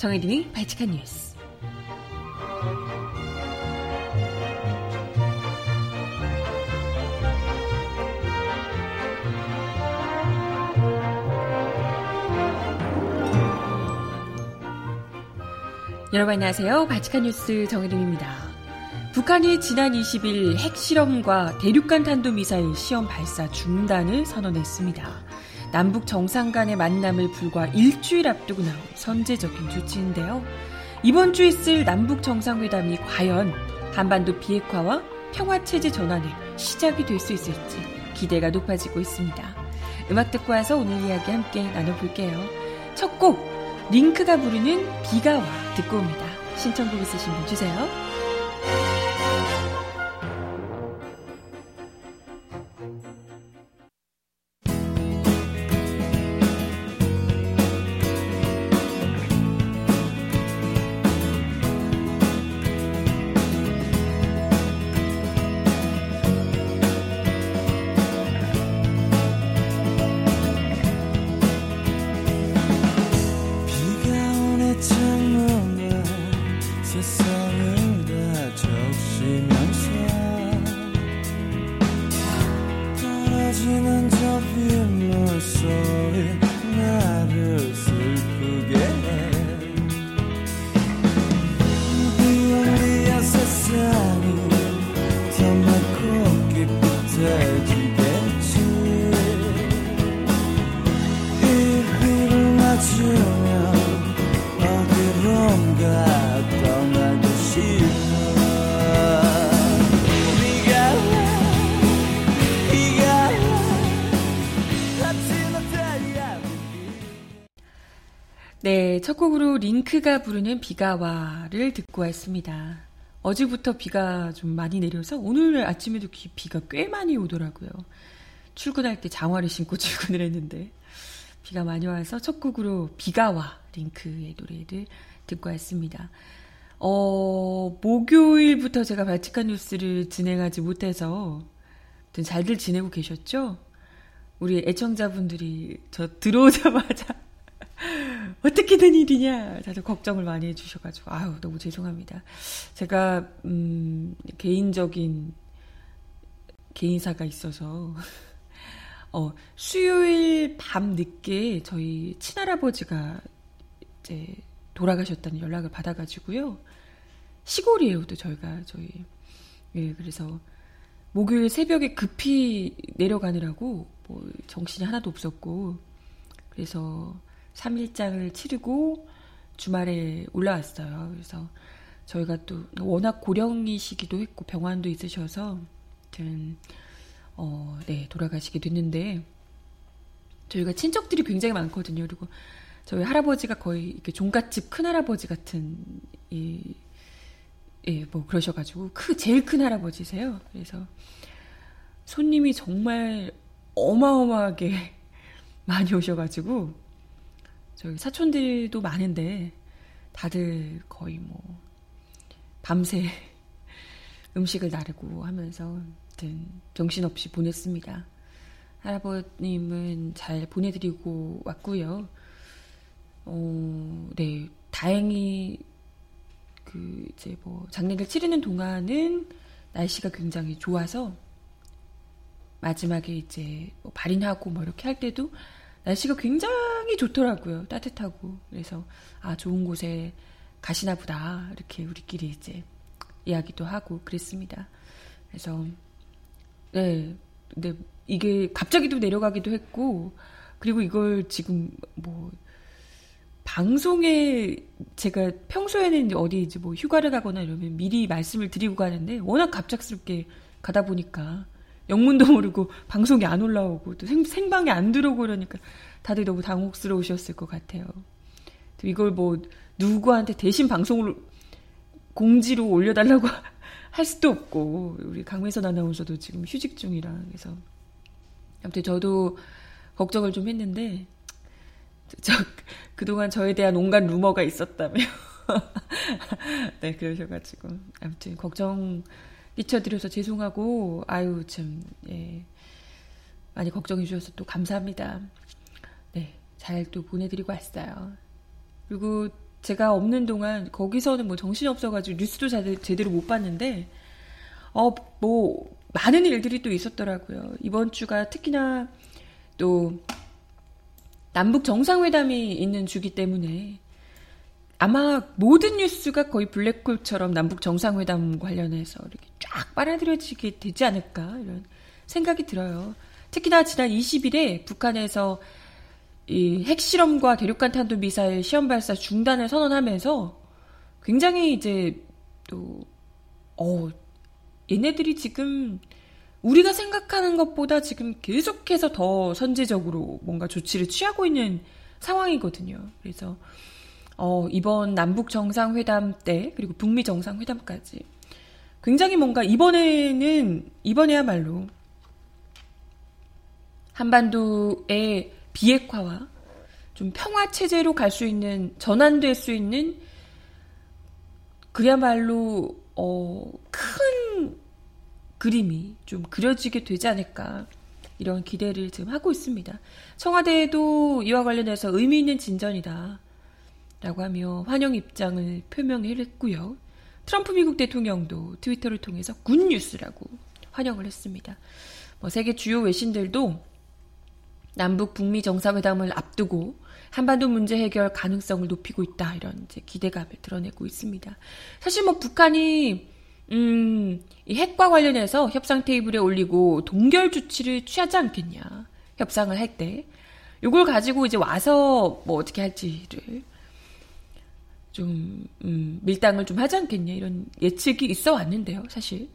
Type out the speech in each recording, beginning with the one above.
정혜림이 발칙한 뉴스. 여러분 안녕하세요. 바치칸 뉴스 정혜림입니다. 북한이 지난 20일 핵실험과 대륙간 탄도미사일 시험 발사 중단을 선언했습니다. 남북 정상 간의 만남을 불과 일주일 앞두고 나온 선제적인 조치인데요. 이번 주 있을 남북 정상회담이 과연 한반도 비핵화와 평화체제 전환의 시작이 될 수 있을지 기대가 높아지고 있습니다. 음악 듣고 와서 오늘 이야기 함께 나눠볼게요. 첫 곡 링크가 부르는 비가 와 듣고 옵니다. 신청곡 있으신 분 주세요. 네, 첫 곡으로 링크가 부르는 비가 와를 듣고 왔습니다. 어제부터 비가 좀 많이 내려서 오늘 아침에도 비가 꽤 많이 오더라고요. 출근할 때 장화를 신고 출근을 했는데 비가 많이 와서 첫 곡으로 비가 와 링크의 노래를 듣고 왔습니다. 어, 목요일부터 제가 발칙한 뉴스를 진행하지 못해서 잘들 지내고 계셨죠? 우리 애청자분들이 저 들어오자마자 어떻게 된 일이냐. 다들 걱정을 많이 해주셔가지고. 아유 너무 죄송합니다. 제가 음, 개인적인 개인사가 있어서. 어, 수요일 밤 늦게 저희 친할아버지가 이제 돌아가셨다는 연락을 받아가지고요. 시골이에요, 또 저희가 저희. 예 그래서 목요일 새벽에 급히 내려가느라고 뭐 정신이 하나도 없었고. 그래서 3일장을 치르고 주말에 올라왔어요. 그래서 저희가 또 워낙 고령이시기도 했고 병환도 있으셔서 아무튼 어, 네, 돌아가시게 됐는데 저희가 친척들이 굉장히 많거든요. 그리고 저희 할아버지가 거의 이렇게 종갓집 큰 할아버지 같은 이 예, 뭐 그러셔가지고 크 제일 큰 할아버지세요. 그래서 손님이 정말 어마어마하게 많이 오셔가지고 저희 사촌들도 많은데 다들 거의 뭐 밤새 음식을 나르고 하면서 정신없이 보냈습니다. 할아버님은 잘 보내드리고 왔고요. 어, 네, 다행히 그 이제 뭐 장례를 치르는 동안은 날씨가 굉장히 좋아서 마지막에 이제 뭐 발인하고 뭐 이렇게 할 때도 날씨가 굉장히 좋더라고요. 따뜻하고. 그래서, 아, 좋은 곳에 가시나 보다. 이렇게 우리끼리 이제 이야기도 하고 그랬습니다. 그래서, 네. 근데 이게 갑자기도 내려가기도 했고, 그리고 이걸 지금 뭐, 방송에 제가 평소에는 어디 이제 뭐 휴가를 가거나 이러면 미리 말씀을 드리고 가는데 워낙 갑작스럽게 가다 보니까 영문도 모르고 방송이 안 올라오고 또 생, 생방에 안 들어오고 그러니까 다들 너무 당혹스러우셨을 것 같아요. 이걸 뭐 누구한테 대신 방송을 공지로 올려달라고 할 수도 없고 우리 강민선 아나운서도 지금 휴직 중이라 그래서 아무튼 저도 걱정을 좀 했는데 저 그동안 저에 대한 온갖 루머가 있었다며 네 그러셔가지고 아무튼 걱정 끼쳐드려서 죄송하고 아유 참 예. 많이 걱정해 주셔서 또 감사합니다. 네, 잘또 보내드리고 왔어요. 그리고 제가 없는 동안 거기서는 뭐 정신이 없어가지고 뉴스도 제대로 못 봤는데 어 뭐 많은 일들이 또 있었더라고요. 이번 주가 특히나 또 남북 정상회담이 있는 주기 때문에 아마 모든 뉴스가 거의 블랙홀처럼 남북 정상회담 관련해서 이렇게 쫙 빨아들여지게 되지 않을까 이런 생각이 들어요. 특히나 지난 20일에 북한에서 이 핵실험과 대륙간 탄도 미사일 시험 발사 중단을 선언하면서 굉장히 이제 또, 어, 얘네들이 지금 우리가 생각하는 것보다 지금 계속해서 더 선제적으로 뭔가 조치를 취하고 있는 상황이거든요. 그래서, 어, 이번 남북 정상회담 때, 그리고 북미 정상회담까지 굉장히 뭔가 이번에는, 이번에야말로 한반도의 비핵화와 좀 평화 체제로 갈 수 있는 전환될 수 있는 그야말로 어, 큰 그림이 좀 그려지게 되지 않을까 이런 기대를 지금 하고 있습니다. 청와대에도 이와 관련해서 의미 있는 진전이다. 라고 하며 환영 입장을 표명했고요. 트럼프 미국 대통령도 트위터를 통해서 굿뉴스라고 환영을 했습니다. 뭐 세계 주요 외신들도 남북 북미 정상회담을 앞두고 한반도 문제 해결 가능성을 높이고 있다. 이런 이제 기대감을 드러내고 있습니다. 사실 뭐 북한이 음, 이 핵과 관련해서 협상 테이블에 올리고 동결 조치를 취하지 않겠냐 협상을 할 때. 이걸 가지고 이제 와서 뭐 어떻게 할지를 좀 음, 밀당을 좀 하지 않겠냐 이런 예측이 있어 왔는데요 사실.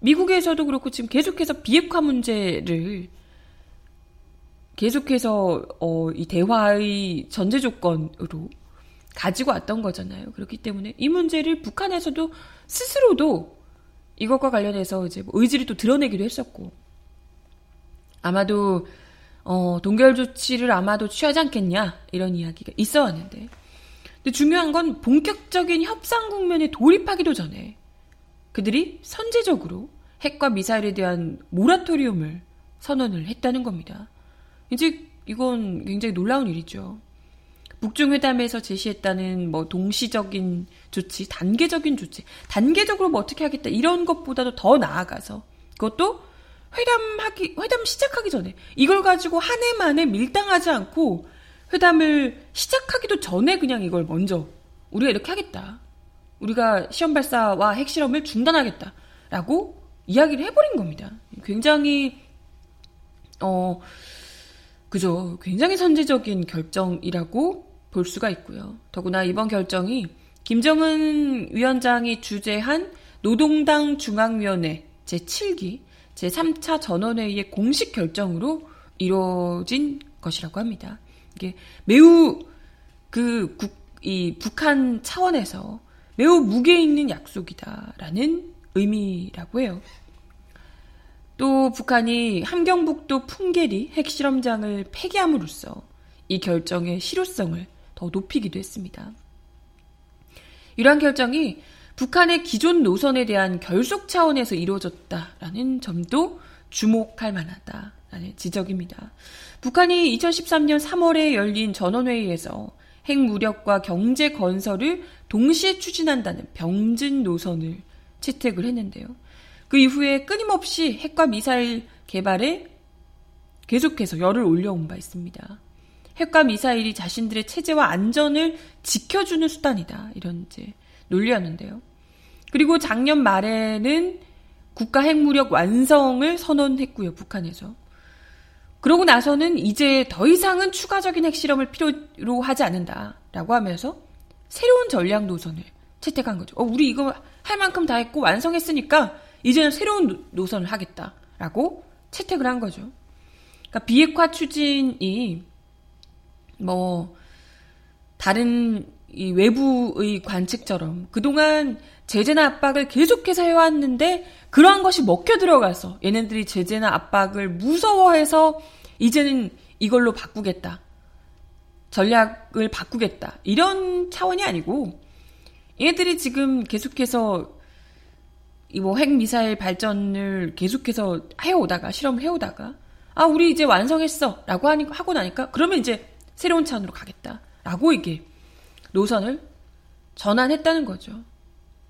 미국에서도 그렇고 지금 계속해서 비핵화 문제를 계속해서 어, 이 대화의 전제 조건으로 가지고 왔던 거잖아요. 그렇기 때문에 이 문제를 북한에서도 스스로도 이것과 관련해서 이제 뭐 의지를 또 드러내기도 했었고 아마도 어, 동결 조치를 아마도 취하지 않겠냐 이런 이야기가 있어 왔는데 근데 중요한 건 본격적인 협상 국면에 돌입하기도 전에 그들이 선제적으로 핵과 미사일에 대한 모라토리움을 선언을 했다는 겁니다. 이제 이건 굉장히 놀라운 일이죠. 북중회담에서 제시했다는 뭐 동시적인 조치, 단계적인 조치, 단계적으로 뭐 어떻게 하겠다 이런 것보다도 더 나아가서 그것도 회담하기 회담 시작하기 전에 이걸 가지고 한 해 만에 밀당하지 않고 회담을 시작하기도 전에 그냥 이걸 먼저 우리가 이렇게 하겠다. 우리가 시험 발사와 핵실험을 중단하겠다라고 이야기를 해버린 겁니다. 굉장히 어 그죠. 굉장히 선제적인 결정이라고 볼 수가 있고요. 더구나 이번 결정이 김정은 위원장이 주재한 노동당 중앙위원회 제7기 제3차 전원회의의 공식 결정으로 이루어진 것이라고 합니다. 이게 매우 그 국, 이 북한 차원에서 매우 무게 있는 약속이다라는 의미라고 해요. 또 북한이 함경북도 풍계리 핵실험장을 폐기함으로써 이 결정의 실효성을 더 높이기도 했습니다. 이러한 결정이 북한의 기존 노선에 대한 결속 차원에서 이루어졌다라는 점도 주목할 만하다라는 지적입니다. 북한이 2013년 3월에 열린 전원회의에서 핵무력과 경제 건설을 동시에 추진한다는 병진 노선을 채택을 했는데요. 그 이후에 끊임없이 핵과 미사일 개발에 계속해서 열을 올려온 바 있습니다. 핵과 미사일이 자신들의 체제와 안전을 지켜주는 수단이다. 이런 이제 논리였는데요. 그리고 작년 말에는 국가 핵무력 완성을 선언했고요, 북한에서. 그러고 나서는 이제 더 이상은 추가적인 핵실험을 필요로 하지 않는다라고 하면서 새로운 전략 노선을 채택한 거죠. 어, 우리 이거 할 만큼 다 했고 완성했으니까 이제는 새로운 노선을 하겠다라고 채택을 한 거죠. 그러니까 비핵화 추진이 뭐 다른 이 외부의 관측처럼 그동안 제재나 압박을 계속해서 해왔는데 그러한 것이 먹혀 들어가서 얘네들이 제재나 압박을 무서워해서 이제는 이걸로 바꾸겠다. 전략을 바꾸겠다. 이런 차원이 아니고 얘네들이 지금 계속해서 이 뭐 핵미사일 발전을 계속해서 해오다가 실험을 해오다가 아 우리 이제 완성했어 라고 하니 하고 나니까 그러면 이제 새로운 차원으로 가겠다 라고 이게 노선을 전환했다는 거죠.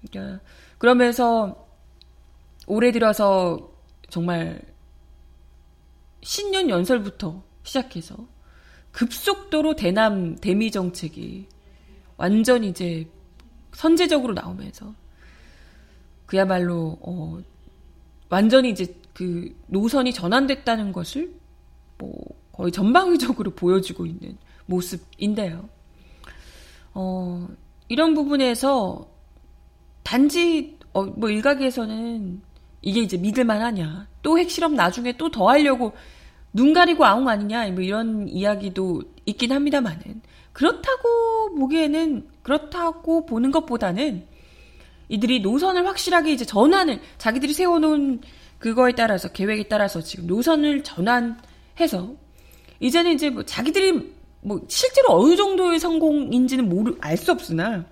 그러니까 그러면서 올해 들어서 정말 신년 연설부터 시작해서 급속도로 대남 대미 정책이 완전 이제 선제적으로 나오면서 그야말로 어 완전히 이제 그 노선이 전환됐다는 것을 뭐 거의 전방위적으로 보여주고 있는 모습인데요. 어 이런 부분에서 단지 어, 뭐 일각에서는 이게 이제 믿을만 하냐. 또 핵실험 나중에 또 더 하려고 눈 가리고 아웅 아니냐. 뭐 이런 이야기도 있긴 합니다만은. 그렇다고 보기에는, 그렇다고 보는 것보다는 이들이 노선을 확실하게 이제 전환을, 자기들이 세워놓은 그거에 따라서, 계획에 따라서 지금 노선을 전환해서, 이제는 이제 뭐 자기들이 뭐 실제로 어느 정도의 성공인지는 모르, 알 수 없으나,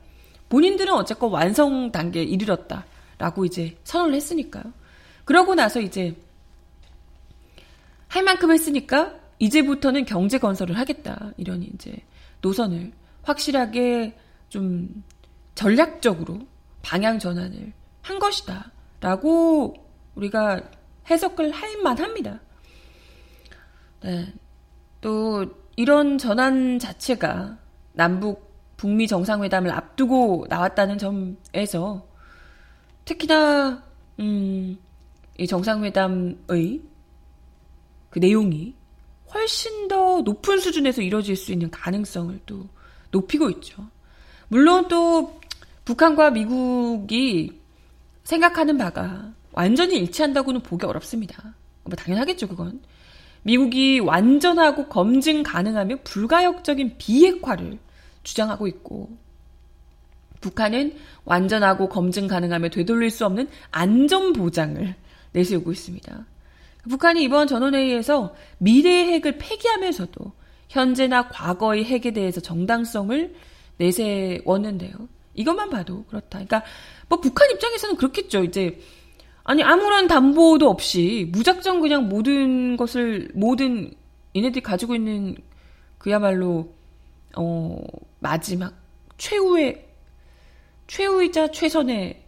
본인들은 어쨌건 완성 단계에 이르렀다라고 이제 선언을 했으니까요. 그러고 나서 이제 할 만큼 했으니까 이제부터는 경제 건설을 하겠다. 이런 이제 노선을 확실하게 좀 전략적으로 방향 전환을 한 것이다. 라고 우리가 해석을 할 만합니다. 네. 또 이런 전환 자체가 남북 북미 정상회담을 앞두고 나왔다는 점에서 특히나 음, 이 정상회담의 그 내용이 훨씬 더 높은 수준에서 이뤄질 수 있는 가능성을 또 높이고 있죠. 물론 또 북한과 미국이 생각하는 바가 완전히 일치한다고는 보기 어렵습니다. 뭐 당연하겠죠, 그건. 미국이 완전하고 검증 가능하며 불가역적인 비핵화를 주장하고 있고, 북한은 완전하고 검증 가능하며 되돌릴 수 없는 안전 보장을 내세우고 있습니다. 북한이 이번 전원회의에서 미래의 핵을 폐기하면서도 현재나 과거의 핵에 대해서 정당성을 내세웠는데요. 이것만 봐도 그렇다. 그러니까 뭐 북한 입장에서는 그렇겠죠. 이제 아니 아무런 담보도 없이 무작정 그냥 모든 것을 모든 얘네들이 가지고 있는 그야말로 어 마지막 최후의 최후이자 최선의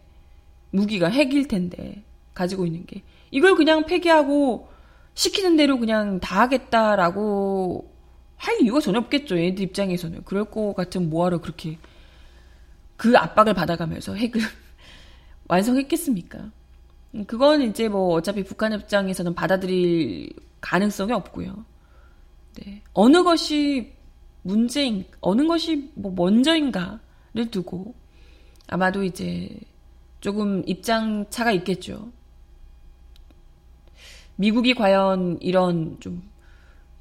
무기가 핵일 텐데 가지고 있는 게 이걸 그냥 폐기하고 시키는 대로 그냥 다 하겠다라고 할 이유가 전혀 없겠죠. 얘들 입장에서는 그럴 것 같은 뭐하러 그렇게 그 압박을 받아가면서 핵을 완성했겠습니까? 그건 이제 뭐 어차피 북한 입장에서는 받아들일 가능성이 없고요. 네. 어느 것이 문제인, 어느 것이 뭐 먼저인가를 두고 아마도 이제 조금 입장 차가 있겠죠. 미국이 과연 이런 좀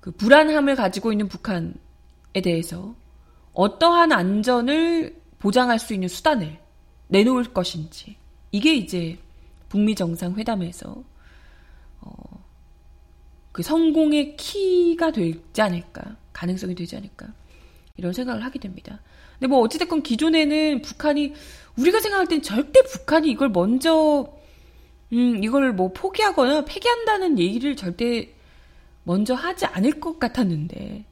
그 불안함을 가지고 있는 북한에 대해서 어떠한 안전을 보장할 수 있는 수단을 내놓을 것인지 이게 이제 북미 정상회담에서 어, 그 성공의 키가 되지 않을까 가능성이 되지 않을까 이런 생각을 하게 됩니다. 근데 뭐 어찌됐건 기존에는 북한이 우리가 생각할 땐 절대 북한이 이걸 먼저 음, 이걸 뭐 포기하거나 폐기한다는 얘기를 절대 먼저 하지 않을 것 같았는데,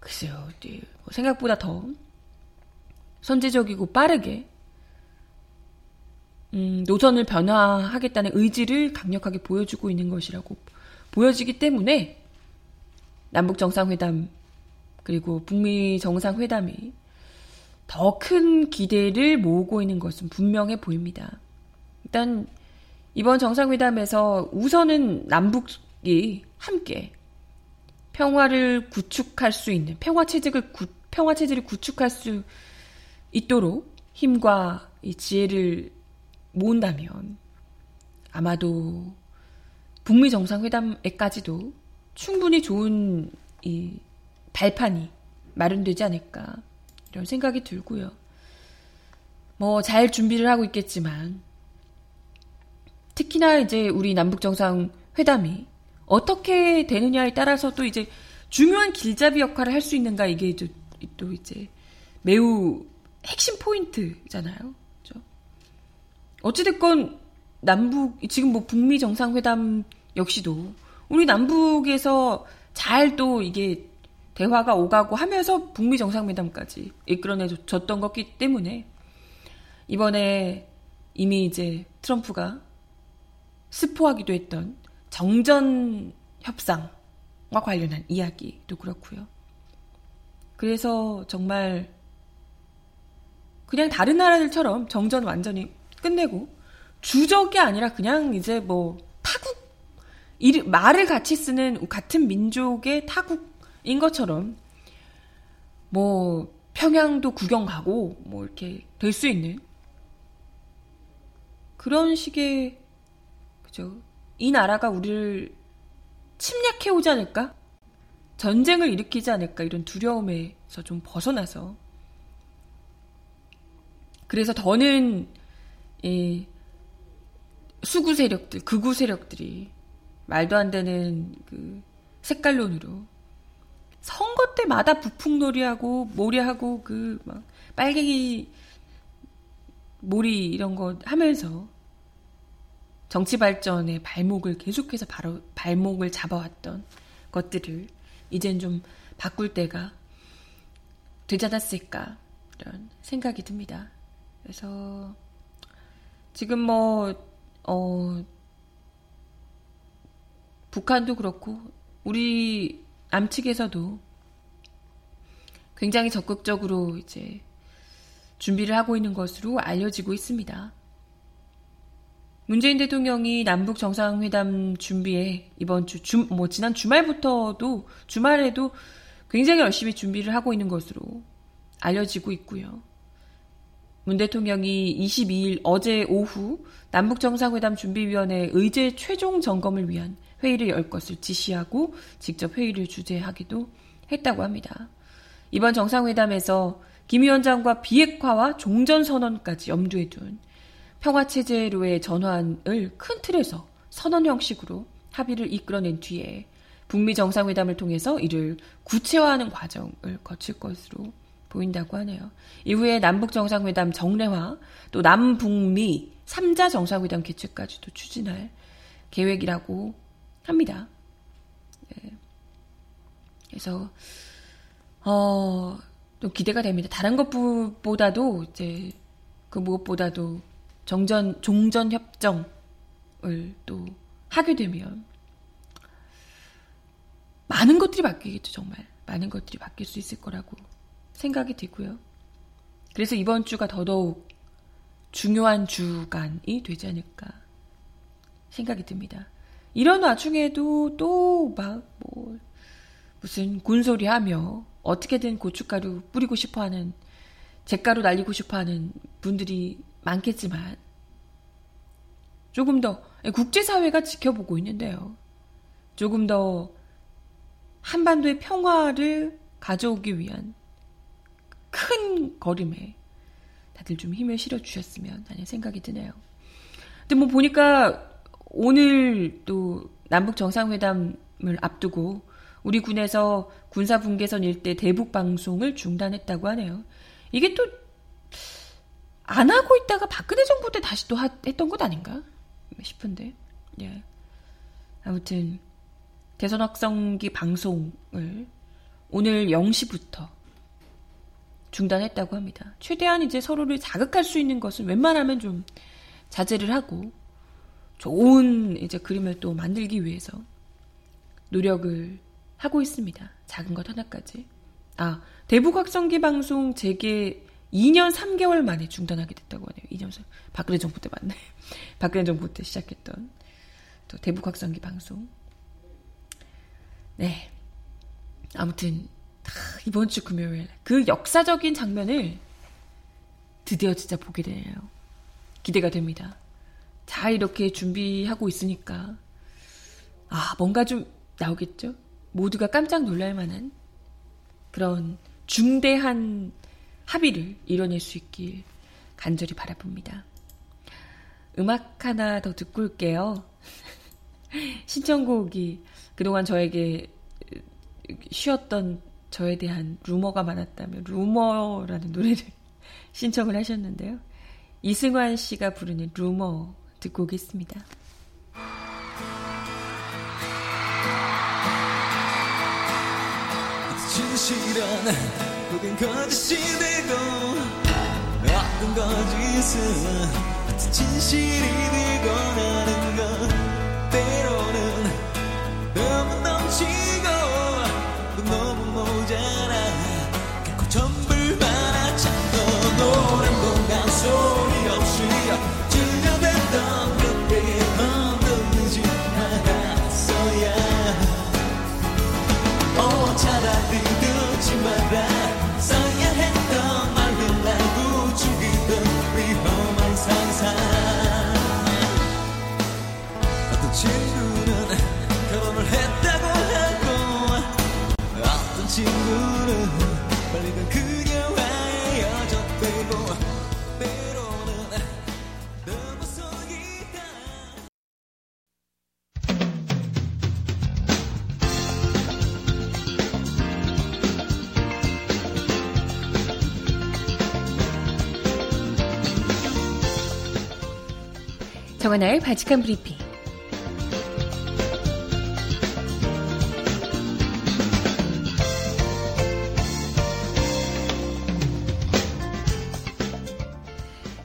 글쎄요, 뭐 생각보다 더 선제적이고 빠르게, 음, 노선을 변화하겠다는 의지를 강력하게 보여주고 있는 것이라고 보여지기 때문에, 남북 정상회담, 그리고 북미 정상회담이 더 큰 기대를 모으고 있는 것은 분명해 보입니다. 일단 이번 정상회담에서 우선은 남북이 함께 평화를 구축할 수 있는 평화 체제를 구, 평화 체제를 구축할 수 있도록 힘과 이 지혜를 모은다면 아마도 북미 정상회담에까지도 충분히 좋은 이 발판이 마련되지 않을까 이런 생각이 들고요. 뭐 잘 준비를 하고 있겠지만 특히나 이제 우리 남북 정상 회담이 어떻게 되느냐에 따라서 또 이제 중요한 길잡이 역할을 할 수 있는가 이게 또, 또 이제 매우 핵심 포인트잖아요. 그렇죠? 어찌됐건 남북 지금 뭐 북미 정상회담 역시도 우리 남북에서 잘 또 이게 대화가 오가고 하면서 북미 정상회담까지 이끌어내줬던 거기 때문에 이번에 이미 이제 트럼프가 스포하기도 했던 정전 협상과 관련한 이야기도 그렇고요. 그래서 정말 그냥 다른 나라들처럼 정전 완전히 끝내고 주적이 아니라 그냥 이제 뭐 타국 말을 같이 쓰는 같은 민족의 타국인 것처럼 뭐 평양도 구경 가고 뭐 이렇게 될 수 있는 그런 식의 그죠? 이 나라가 우리를 침략해 오지 않을까? 전쟁을 일으키지 않을까? 이런 두려움에서 좀 벗어나서 그래서 더는 이 수구 세력들 극우 세력들이 말도 안 되는 그 색깔론으로 선거 때마다 부풍놀이하고 모리하고 그 막 빨갱이 몰이 이런 거 하면서 정치 발전의 발목을 계속해서 바로 발목을 잡아왔던 것들을 이젠 좀 바꿀 때가 되지 않았을까 이런 생각이 듭니다. 그래서 지금 뭐 어, 북한도 그렇고 우리 남측에서도 굉장히 적극적으로 이제 준비를 하고 있는 것으로 알려지고 있습니다. 문재인 대통령이 남북 정상회담 준비에 이번 주, 주, 뭐 지난 주말부터도 주말에도 굉장히 열심히 준비를 하고 있는 것으로 알려지고 있고요. 문 대통령이 22일 어제 오후 남북 정상회담 준비위원회 의제 최종 점검을 위한 회의를 열 것을 지시하고 직접 회의를 주재하기도 했다고 합니다. 이번 정상회담에서 김 위원장과 비핵화와 종전선언까지 염두에 둔 평화체제로의 전환을 큰 틀에서 선언 형식으로 합의를 이끌어낸 뒤에 북미 정상회담을 통해서 이를 구체화하는 과정을 거칠 것으로 보인다고 하네요. 이후에 남북 정상회담 정례화, 또 남북미 3자 정상회담 개최까지도 추진할 계획이라고 합니다. 네. 그래서 어, 또 기대가 됩니다. 다른 것보다도 이제 그 무엇보다도 정전 종전 협정을 또 하게 되면 많은 것들이 바뀌겠죠, 정말. 많은 것들이 바뀔 수 있을 거라고 생각이 들고요. 그래서 이번 주가 더더욱 중요한 주간이 되지 않을까 생각이 듭니다. 이런 와중에도 또 막 뭐 무슨 군소리 하며 어떻게든 고춧가루 뿌리고 싶어 하는 잿가루 날리고 싶어 하는 분들이 많겠지만 조금 더 국제사회가 지켜보고 있는데요. 조금 더 한반도의 평화를 가져오기 위한 큰 걸음에 다들 좀 힘을 실어 주셨으면 하는 생각이 드네요. 근데 뭐 보니까 오늘 또 남북 정상회담을 앞두고 우리 군에서 군사 분계선 일대 대북 방송을 중단했다고 하네요. 이게 또 안 하고 있다가 박근혜 정부 때 다시 또 하, 했던 것 아닌가 싶은데. 예. 아무튼 대선 확성기 방송을 오늘 0시부터 중단했다고 합니다. 최대한 이제 서로를 자극할 수 있는 것은 웬만하면 좀 자제를 하고 좋은 이제 그림을 또 만들기 위해서 노력을 하고 있습니다. 작은 것 하나까지. 아, 대북 확성기 방송 재개 2년 3개월 만에 중단하게 됐다고 하네요. 2년 3 박근혜 정부 때 맞네. 박근혜 정부 때 시작했던 또 대북 확성기 방송. 네. 아무튼 이번 주 금요일 그 역사적인 장면을 드디어 진짜 보게 되네요. 기대가 됩니다. 잘 이렇게 준비하고 있으니까 아 뭔가 좀 나오겠죠? 모두가 깜짝 놀랄 만한 그런 중대한 합의를 이뤄낼 수 있길 간절히 바라봅니다. 음악 하나 더 듣고 올게요. 신청곡이 그동안 저에게 쉬었던 저에 대한 루머가 많았다면 루머라는 노래를 신청을 하셨는데요. 이승환 씨가 부르는 루머 듣고 오겠습니다. 진실은 모든 거짓이 되고 어떤 거짓은 진실이 되고 나는 것 정하나의 바칙한 브리핑.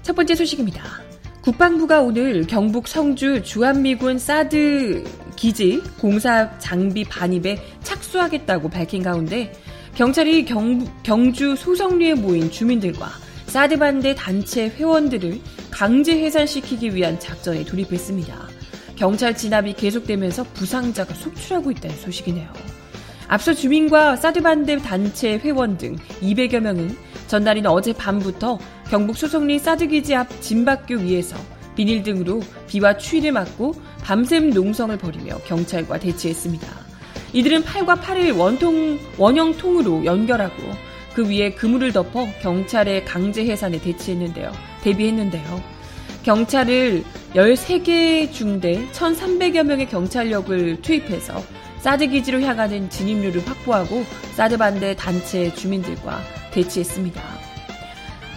첫 번째 소식입니다. 국방부가 오늘 경북 성주 주한미군 사드 기지 공사 장비 반입에 착수하겠다고 밝힌 가운데 경찰이 경, 경주 소성리에 모인 주민들과 사드 반대 단체 회원들을 강제 해산시키기 위한 작전에 돌입했습니다. 경찰 진압이 계속되면서 부상자가 속출하고 있다는 소식이네요. 앞서 주민과 사드 반대 단체 회원 등 200여 명은 전날인 어제 밤부터 경북 소성리 사드기지 앞 진박교 위에서 비닐 등으로 비와 추위를 맞고 밤샘 농성을 벌이며 경찰과 대치했습니다. 이들은 팔과 팔을 원통, 원형통으로 연결하고 그 위에 그물을 덮어 경찰의 강제 해산에 대치했는데요. 대비했는데요. 경찰을 13개 중대 1,300여 명의 경찰력을 투입해서 사드 기지로 향하는 진입로를 확보하고 사드 반대 단체 주민들과 대치했습니다.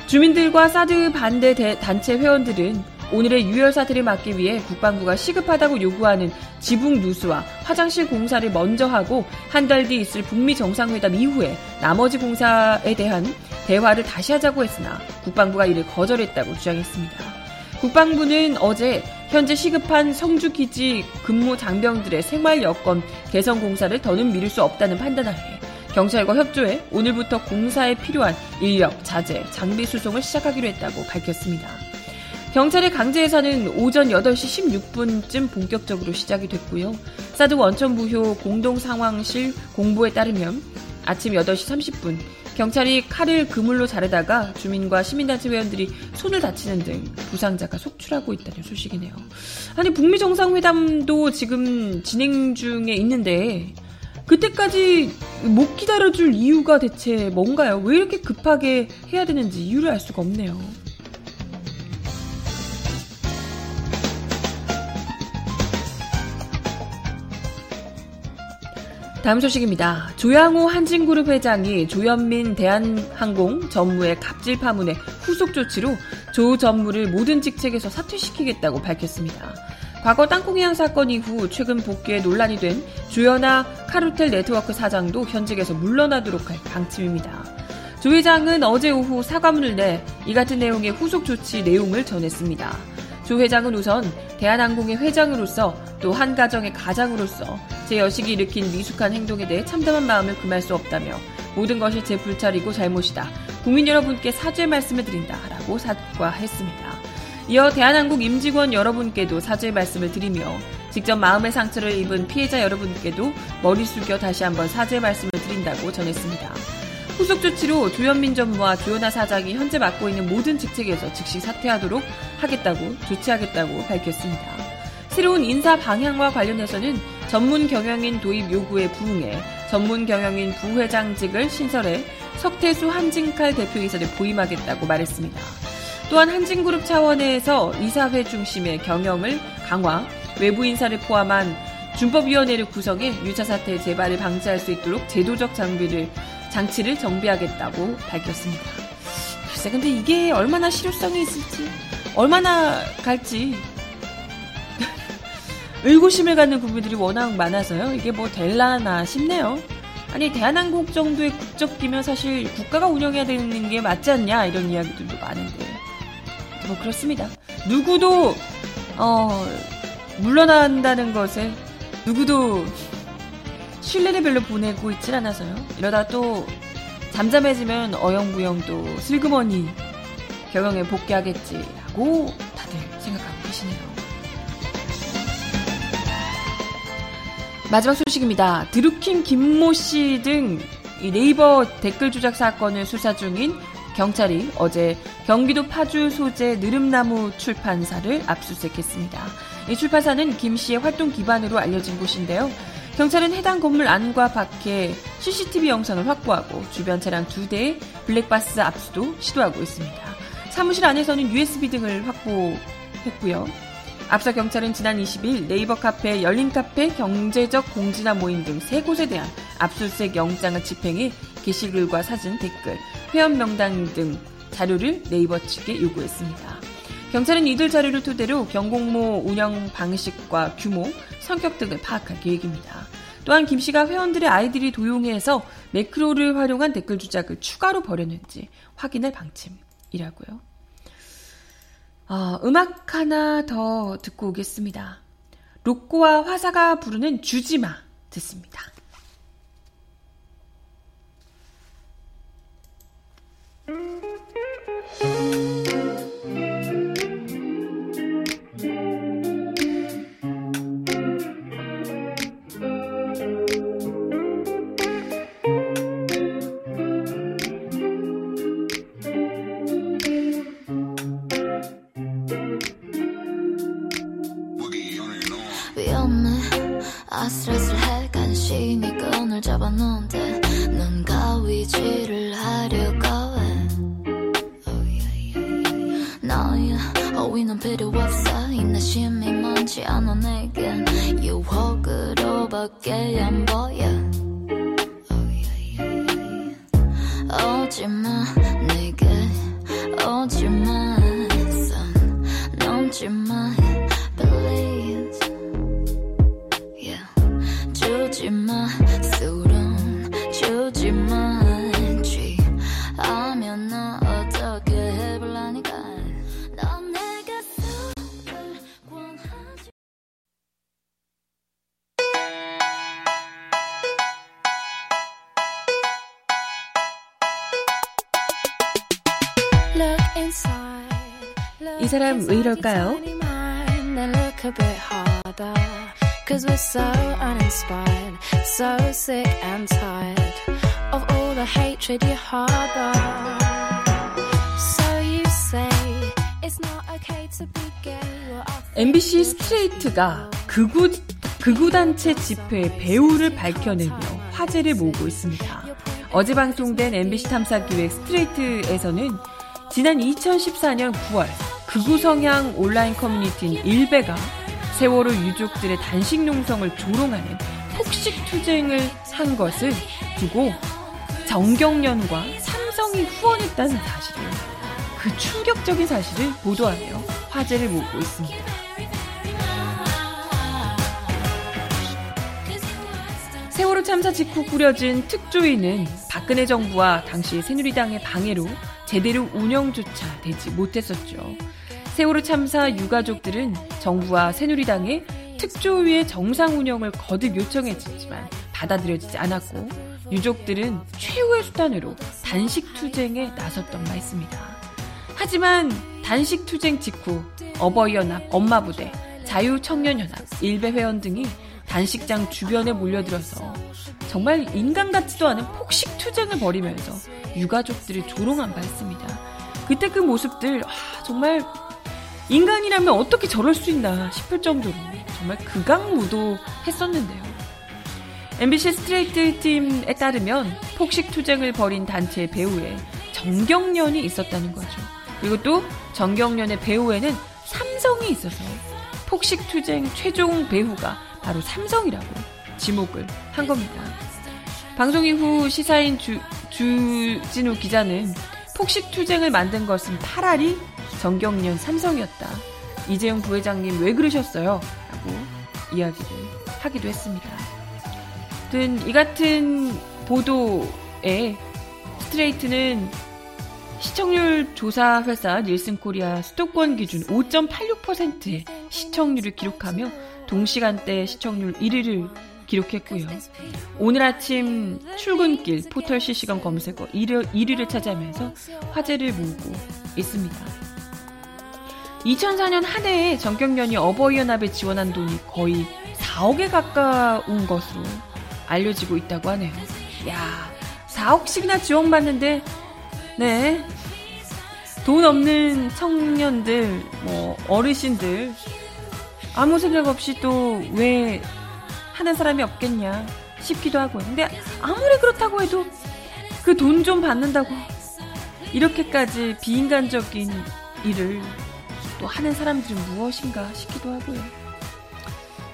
주민들과 사드 반대 대- 단체 회원들은 오늘의 유혈 사태를 막기 위해 국방부가 시급하다고 요구하는 지붕 누수와 화장실 공사를 먼저 하고 한 달 뒤 있을 북미 정상회담 이후에 나머지 공사에 대한 대화를 다시 하자고 했으나 국방부가 이를 거절했다고 주장했습니다. 국방부는 어제 현재 시급한 성주기지 근무 장병들의 생활 여건 개선 공사를 더는 미룰 수 없다는 판단하에 경찰과 협조해 오늘부터 공사에 필요한 인력, 자재, 장비 수송을 시작하기로 했다고 밝혔습니다. 경찰의 강제 해산은 오전 8시 16분쯤 본격적으로 시작이 됐고요. 사드 원천부효 공동상황실 공보에 따르면 아침 8시 30분 경찰이 칼을 그물로 자르다가 주민과 시민단체 회원들이 손을 다치는 등 부상자가 속출하고 있다는 소식이네요. 아니 북미 정상회담도 지금 진행 중에 있는데 그때까지 못 기다려줄 이유가 대체 뭔가요? 왜 이렇게 급하게 해야 되는지 이유를 알 수가 없네요. 다음 소식입니다. 조양호 한진그룹 회장이 조현민 대한항공 전무의 갑질 파문의 후속 조치로 조 전무를 모든 직책에서 사퇴시키겠다고 밝혔습니다. 과거 땅콩이양 사건 이후 최근 복귀에 논란이 된 조연아 카루텔 네트워크 사장도 현직에서 물러나도록 할 방침입니다. 조 회장은 어제 오후 사과문을 내 이 같은 내용의 후속 조치 내용을 전했습니다. 조 회장은 우선 대한항공의 회장으로서 또 한 가정의 가장으로서 제 여식이 일으킨 미숙한 행동에 대해 참담한 마음을 금할 수 없다며 모든 것이 제 불찰이고 잘못이다. 국민 여러분께 사죄 말씀을 드린다라고 사과했습니다. 이어 대한항공 임직원 여러분께도 사죄 말씀을 드리며 직접 마음의 상처를 입은 피해자 여러분께도 머리 숙여 다시 한번 사죄 말씀을 드린다고 전했습니다. 후속 조치로 조현민 전무와 조현아 사장이 현재 맡고 있는 모든 직책에서 즉시 사퇴하도록 하겠다고 조치하겠다고 밝혔습니다. 새로운 인사 방향과 관련해서는 전문 경영인 도입 요구에 부응해 전문 경영인 부회장직을 신설해 석태수 한진칼 대표이사를 부임하겠다고 말했습니다. 또한 한진그룹 차원에서 이사회 중심의 경영을 강화, 외부 인사를 포함한 준법위원회를 구성해 유차 사태 재발을 방지할 수 있도록 제도적 장비를 장치를 정비하겠다고 밝혔습니다. 글쎄, 근데 이게 얼마나 실효성이 있을지, 얼마나 갈지, 의구심을 갖는 국민들이 워낙 많아서요. 이게 뭐 될라나 싶네요. 아니 대한항공 정도의 국적기면 사실 국가가 운영해야 되는 게 맞지 않냐 이런 이야기들도 많은데 뭐 그렇습니다. 누구도 어 물러난다는 것에 누구도 신뢰를 별로 보내고 있질 않아서요. 이러다 또 잠잠해지면 어영부영 또 슬그머니 경영에 복귀하겠지라고 다들 생각하고 계시네요. 마지막 소식입니다. 드루킹 김모 씨 등 네이버 댓글 조작 사건을 수사 중인 경찰이 어제 경기도 파주 소재 느름나무 출판사를 압수수색했습니다. 이 출판사는 김 씨의 활동 기반으로 알려진 곳인데요. 경찰은 해당 건물 안과 밖에 CCTV 영상을 확보하고 주변 차량 두 대의 블랙박스 압수도 시도하고 있습니다. 사무실 안에서는 USB 등을 확보했고요. 앞서 경찰은 지난 20일 네이버 카페, 열린 카페, 경제적 공지나 모임 등 세 곳에 대한 압수수색 영장을 집행해 게시글과 사진, 댓글, 회원 명단 등 자료를 네이버 측에 요구했습니다. 경찰은 이들 자료를 토대로 경공모 운영 방식과 규모, 성격 등을 파악할 계획입니다. 또한 김 씨가 회원들의 아이들이 도용해서 매크로를 활용한 댓글 주작을 추가로 벌였는지 확인할 방침이라고요. 어, 음악 하나 더 듣고 오겠습니다. 로꼬와 화사가 부르는 주지마 듣습니다. harder. Cause we're so uninspired, so sick and tired of all the hatred you harbor. So you say it's not okay to be gay. MBC 스트레이트가 극우, 극우단체 집회 배우를 밝혀내며 화제를 모으고 있습니다. 어제 방송된 MBC 탐사 기획 스트레이트에서는 지난 2014년 9월 극우 성향 온라인 커뮤니티인 일베가 세월호 유족들의 단식 농성을 조롱하는 폭식 투쟁을 한 것을 두고 정경련과 삼성이 후원했다는 사실을 그 충격적인 사실을 보도하며 화제를 모으고 있습니다. 세월호 참사 직후 꾸려진 특조위는 박근혜 정부와 당시 새누리당의 방해로 제대로 운영조차 되지 못했었죠. 세월호 참사 유가족들은 정부와 새누리당의 특조위의 정상 운영을 거듭 요청했지만 받아들여지지 않았고 유족들은 최후의 수단으로 단식 투쟁에 나섰던 바 있습니다. 하지만 단식 투쟁 직후 어버이연합, 엄마부대, 자유청년연합, 일베 회원 등이 단식장 주변에 몰려들어서 정말 인간 같지도 않은 폭식 투쟁을 벌이면서 유가족들을 조롱한 바 있습니다. 그때 그 모습들 아, 정말 인간이라면 어떻게 저럴 수 있나 싶을 정도로 정말 극악무도했었는데요. MBC 스트레이트 팀에 따르면 폭식 투쟁을 벌인 단체의 배우에 정경련이 있었다는 거죠. 그리고 또 정경련의 배우에는 삼성이 있어서 폭식 투쟁 최종 배우가 바로 삼성이라고 지목을 한 겁니다. 방송 이후 시사인 주, 주진우 기자는 폭식 투쟁을 만든 것은 팔 할이 전경련 삼성이었다. 이재용 부회장님 왜 그러셨어요? 라고 이야기를 하기도 했습니다. 이 같은 보도에 스트레이트는 시청률 조사 회사 닐슨 코리아 수도권 기준 5.86%의 시청률을 기록하며 동시간대 시청률 1위를 기록했고요. 오늘 아침 출근길 포털 실시간 검색어 1위를 차지하면서 화제를 모으고 있습니다. 2004년 한 해에 정경련이 어버이연합에 지원한 돈이 거의 4억에 가까운 것으로 알려지고 있다고 하네요. 야, 4억씩이나 지원받는데, 네. 돈 없는 청년들, 뭐, 어르신들, 아무 생각 없이 또 왜 하는 사람이 없겠냐 싶기도 하고요. 근데 아무리 그렇다고 해도 그 돈 좀 받는다고 이렇게까지 비인간적인 일을 또 하는 사람들은 무엇인가 싶기도 하고요.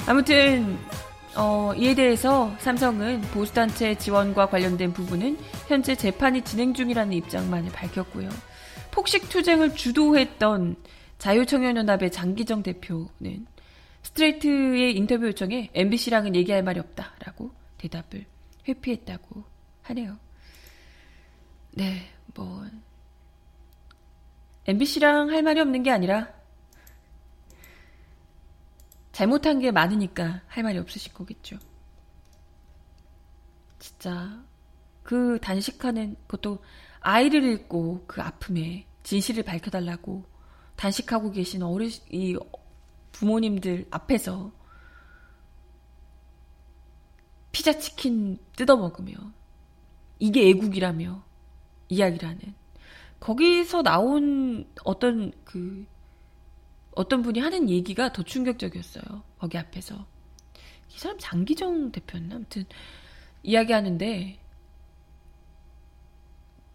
아무튼 어, 이에 대해서 삼성은 보수단체 지원과 관련된 부분은 현재 재판이 진행 중이라는 입장만을 밝혔고요. 폭식 투쟁을 주도했던 자유청년연합의 장기정 대표는 스트레이트의 인터뷰 요청에 MBC랑은 얘기할 말이 없다라고 대답을 회피했다고 하네요. 네, 뭐 MBC랑 할 말이 없는 게 아니라 잘못한 게 많으니까 할 말이 없으신 거겠죠. 진짜 그 단식하는 것도 아이를 잃고 그 아픔에 진실을 밝혀달라고 단식하고 계신 어르신 이 부모님들 앞에서 피자 치킨 뜯어 먹으며 이게 애국이라며 이야기를 하는 거기서 나온 어떤 그 어떤 분이 하는 얘기가 더 충격적이었어요. 거기 앞에서 이 사람 장기정 대표였나 아무튼 이야기하는데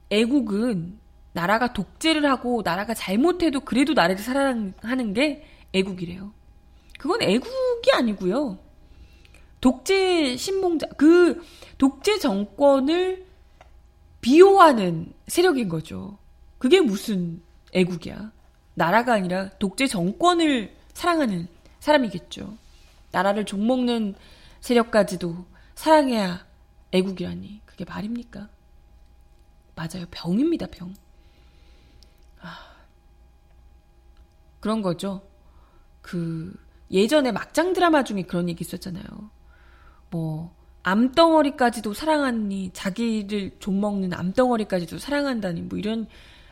애국은 나라가 독재를 하고 나라가 잘못해도 그래도 나라를 사랑하는 게 애국이래요. 그건 애국이 아니고요. 독재 신봉자 그 독재 정권을 비호하는 세력인 거죠. 그게 무슨 애국이야. 나라가 아니라 독재 정권을 사랑하는 사람이겠죠. 나라를 종먹는 세력까지도 사랑해야 애국이라니. 그게 말입니까? 맞아요. 병입니다, 병. 아, 그런 거죠. 그, 예전에 막장 드라마 중에 그런 얘기 있었잖아요. 뭐, 암덩어리까지도 사랑하니, 자기를 좀 먹는 암덩어리까지도 사랑한다니, 뭐 이런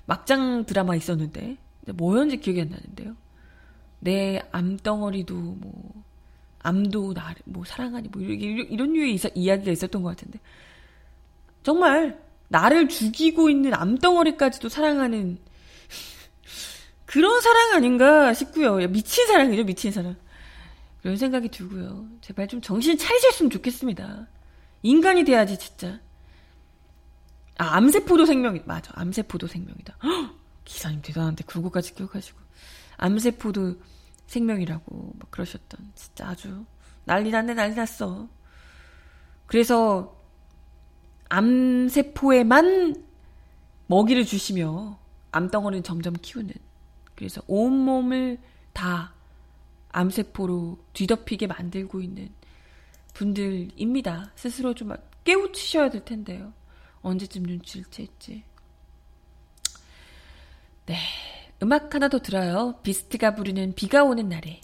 막장 드라마 있었는데, 뭐였는지 기억이 안 나는데요. 내 암덩어리도 뭐, 암도 나를 뭐 사랑하니, 뭐 이런, 이런 류의 이사, 이야기가 있었던 것 같은데. 정말, 나를 죽이고 있는 암덩어리까지도 사랑하는 그런 사랑 아닌가 싶고요. 미친 사랑이죠, 미친 사랑. 그런 생각이 들고요. 제발 좀 정신 차리셨으면 좋겠습니다. 인간이 돼야지, 진짜. 아, 암세포도 생명이, 맞아. 암세포도 생명이다. 헉! 기사님 대단한데, 그거까지 기억하시고. 암세포도 생명이라고 막 그러셨던, 진짜 아주 난리 났네, 난리 났어. 그래서, 암세포에만 먹이를 주시며, 암덩어리는 점점 키우는. 그래서 온몸을 다 암세포로 뒤덮이게 만들고 있는 분들입니다. 스스로 좀 깨우치셔야 될 텐데요. 언제쯤 눈치를 챘지. 네. 음악 하나 더 들어요. 비스트가 부르는 비가 오는 날에.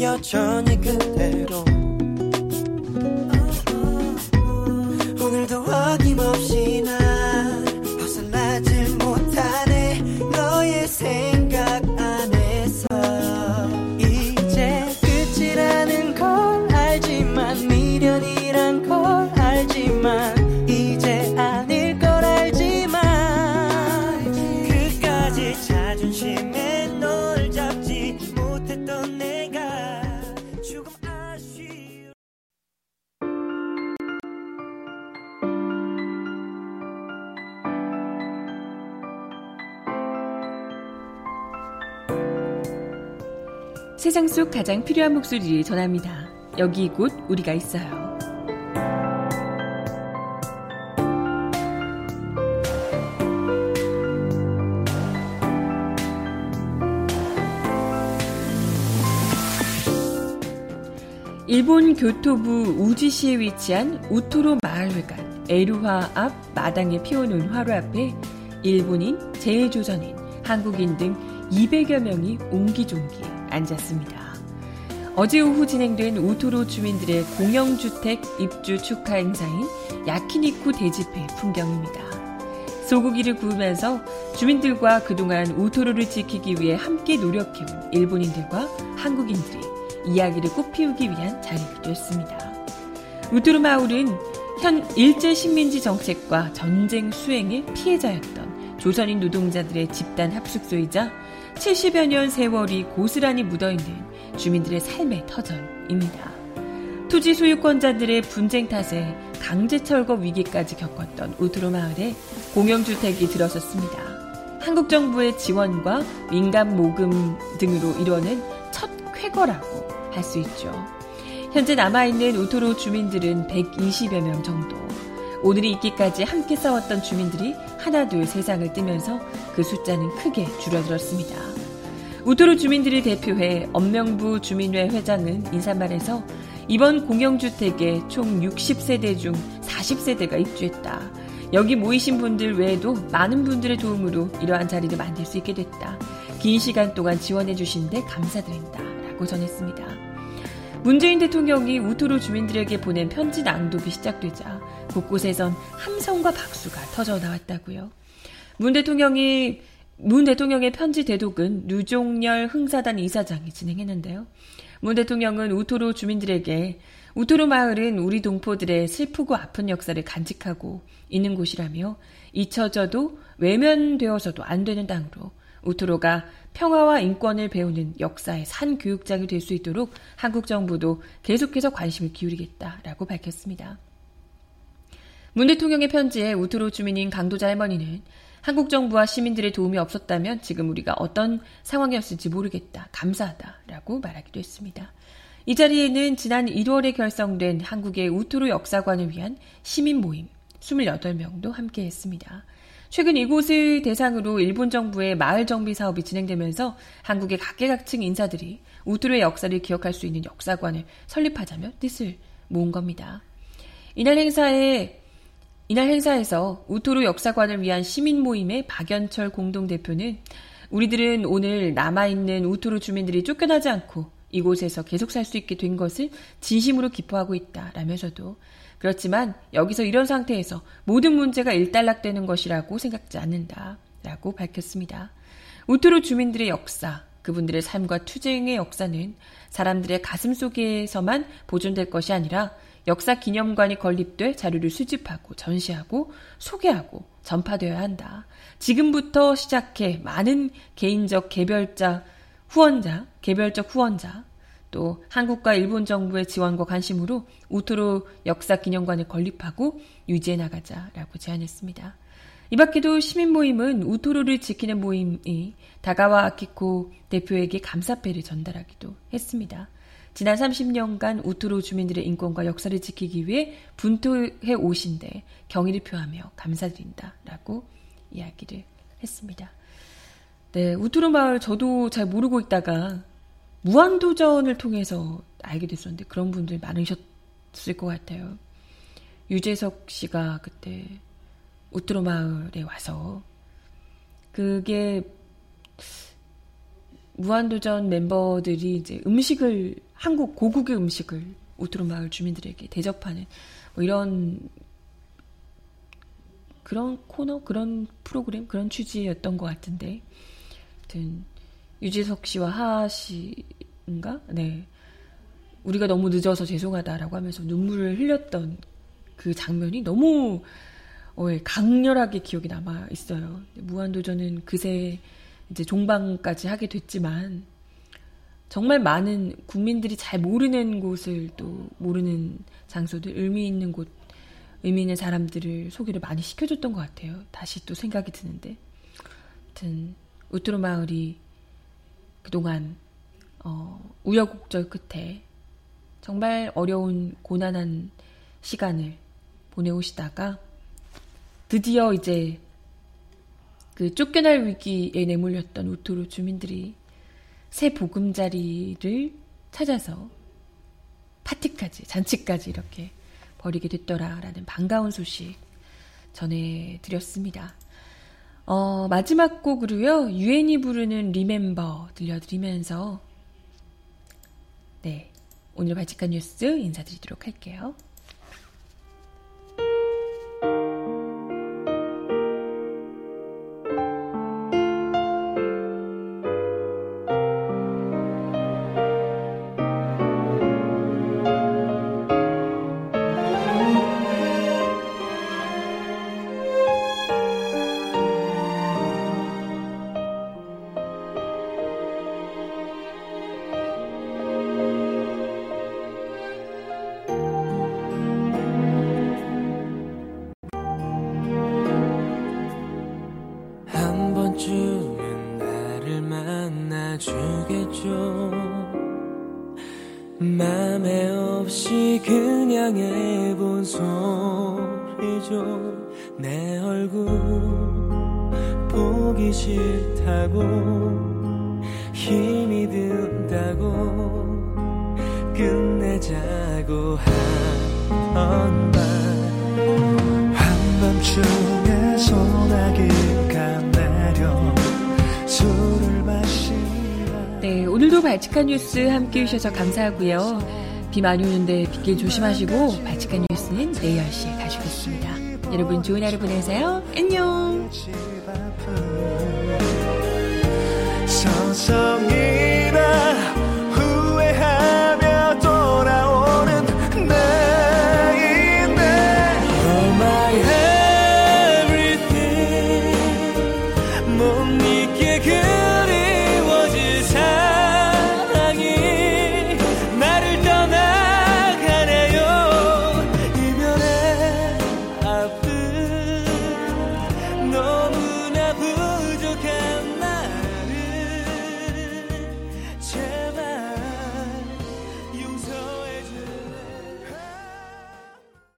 여전히 그대로 가장 필요한 목소리를 전합니다. 여기 곧 우리가 있어요. 일본 교토부 우지시에 위치한 우토로 마을회관 에루화 앞 마당에 피워놓은 화로 앞에 일본인, 제일조선인, 한국인 등 200여 명이 옹기종기 앉았습니다. 어제 오후 진행된 우토로 주민들의 공영주택 입주 축하 행사인 야키니쿠 대집회 풍경입니다. 소고기를 구우면서 주민들과 그동안 우토로를 지키기 위해 함께 노력해온 일본인들과 한국인들이 이야기를 꽃피우기 위한 자리이기도 했습니다. 우토로 마을은 현 일제 식민지 정책과 전쟁 수행의 피해자였던 조선인 노동자들의 집단 합숙소이자 70여 년 세월이 고스란히 묻어있는 주민들의 삶의 터전입니다. 토지 소유권자들의 분쟁 탓에 강제 철거 위기까지 겪었던 우트로 마을에 공영주택이 들어섰습니다. 한국 정부의 지원과 민간 모금 등으로 이뤄낸 첫 쾌거라고 할 수 있죠. 현재 남아있는 우토로 주민들은 120여 명 정도. 오늘이 있기까지 함께 싸웠던 주민들이 하나둘 세상을 뜨면서 그 숫자는 크게 줄어들었습니다. 우토로 주민들이 대표해 엄명부 주민회 회장은 인사말에서 이번 공영주택에 총 60세대 중 40세대가 입주했다. 여기 모이신 분들 외에도 많은 분들의 도움으로 이러한 자리를 만들 수 있게 됐다. 긴 시간 동안 지원해 주신 데 감사드린다. 라고 전했습니다. 문재인 대통령이 우토로 주민들에게 보낸 편지 낭독이 시작되자 곳곳에선 함성과 박수가 터져 나왔다고요. 문 대통령이 문 대통령의 편지 대독은 류종열 흥사단 이사장이 진행했는데요. 문 대통령은 우토로 주민들에게 우토로 마을은 우리 동포들의 슬프고 아픈 역사를 간직하고 있는 곳이라며 잊혀져도 외면되어서도 안 되는 땅으로 우토로가 평화와 인권을 배우는 역사의 산 교육장이 될 수 있도록 한국 정부도 계속해서 관심을 기울이겠다라고 밝혔습니다. 문 대통령의 편지에 우토로 주민인 강도자 할머니는 한국 정부와 시민들의 도움이 없었다면 지금 우리가 어떤 상황이었을지 모르겠다. 감사하다라고 말하기도 했습니다. 이 자리에는 지난 1월에 결성된 한국의 우토로 역사관을 위한 시민 모임 28명도 함께 했습니다. 최근 이곳을 대상으로 일본 정부의 마을 정비 사업이 진행되면서 한국의 각계각층 인사들이 우토로의 역사를 기억할 수 있는 역사관을 설립하자며 뜻을 모은 겁니다. 이날 행사에 이날 행사에서 우토로 역사관을 위한 시민 모임의 박연철 공동대표는 우리들은 오늘 남아있는 우토로 주민들이 쫓겨나지 않고 이곳에서 계속 살 수 있게 된 것을 진심으로 기뻐하고 있다. 라면서도 그렇지만 여기서 이런 상태에서 모든 문제가 일단락되는 것이라고 생각지 않는다. 라고 밝혔습니다. 우토로 주민들의 역사, 그분들의 삶과 투쟁의 역사는 사람들의 가슴 속에서만 보존될 것이 아니라 역사 기념관이 건립돼 자료를 수집하고 전시하고 소개하고 전파되어야 한다. 지금부터 시작해 많은 개인적 개별자 후원자, 개별적 후원자, 또 한국과 일본 정부의 지원과 관심으로 우토로 역사 기념관을 건립하고 유지해 나가자라고 제안했습니다. 이 밖에도 시민 모임은 우토로를 지키는 모임이 다가와 아키코 대표에게 감사패를 전달하기도 했습니다. 지난 30년간 우토로 주민들의 인권과 역사를 지키기 위해 분토해 오신데 경의를 표하며 감사드린다라고 이야기를 했습니다. 네, 우토로 마을 저도 잘 모르고 있다가 무한도전을 통해서 알게 됐었는데 그런 분들 많으셨을 것 같아요. 유재석 씨가 그때 우토로 마을에 와서 그게 무한도전 멤버들이 이제 음식을 한국 고국의 음식을 우트로 마을 주민들에게 대접하는 뭐 이런 그런 코너 그런 프로그램 그런 취지였던 것 같은데. 아무튼 유지석 씨와 하하 씨인가? 네. 우리가 너무 늦어서 죄송하다라고 하면서 눈물을 흘렸던 그 장면이 너무 어, 강렬하게 기억이 남아 있어요. 무한도전은 그새 이제 종방까지 하게 됐지만 정말 많은 국민들이 잘 모르는 곳을 또 모르는 장소들, 의미 있는 곳, 의미 있는 사람들을 소개를 많이 시켜줬던 것 같아요. 다시 또 생각이 드는데. 하여튼, 우트로 마을이 그동안 어, 우여곡절 끝에 정말 어려운 고난한 시간을 보내오시다가 드디어 이제 그 쫓겨날 위기에 내몰렸던 우토로 주민들이 새 보금자리를 찾아서 파티까지 잔치까지 이렇게 벌이게 됐더라라는 반가운 소식 전해드렸습니다. 어, 마지막 곡으로요 유엔이 부르는 리멤버 들려드리면서 네 오늘 바칙한 뉴스 인사드리도록 할게요. 맘에 없이 그냥 해본 소리죠. 내 얼굴 보기 싫다고 힘이 든다고 끝내자고 하던 말. 한밤중에 소나기 오늘도 발칙한 뉴스 함께 해주셔서 감사하고요. 비 많이 오는데 빗길 조심하시고 발칙한 뉴스는 내일 10시에 다시 오겠습니다. 여러분 좋은 하루 보내세요. 안녕! 서성이나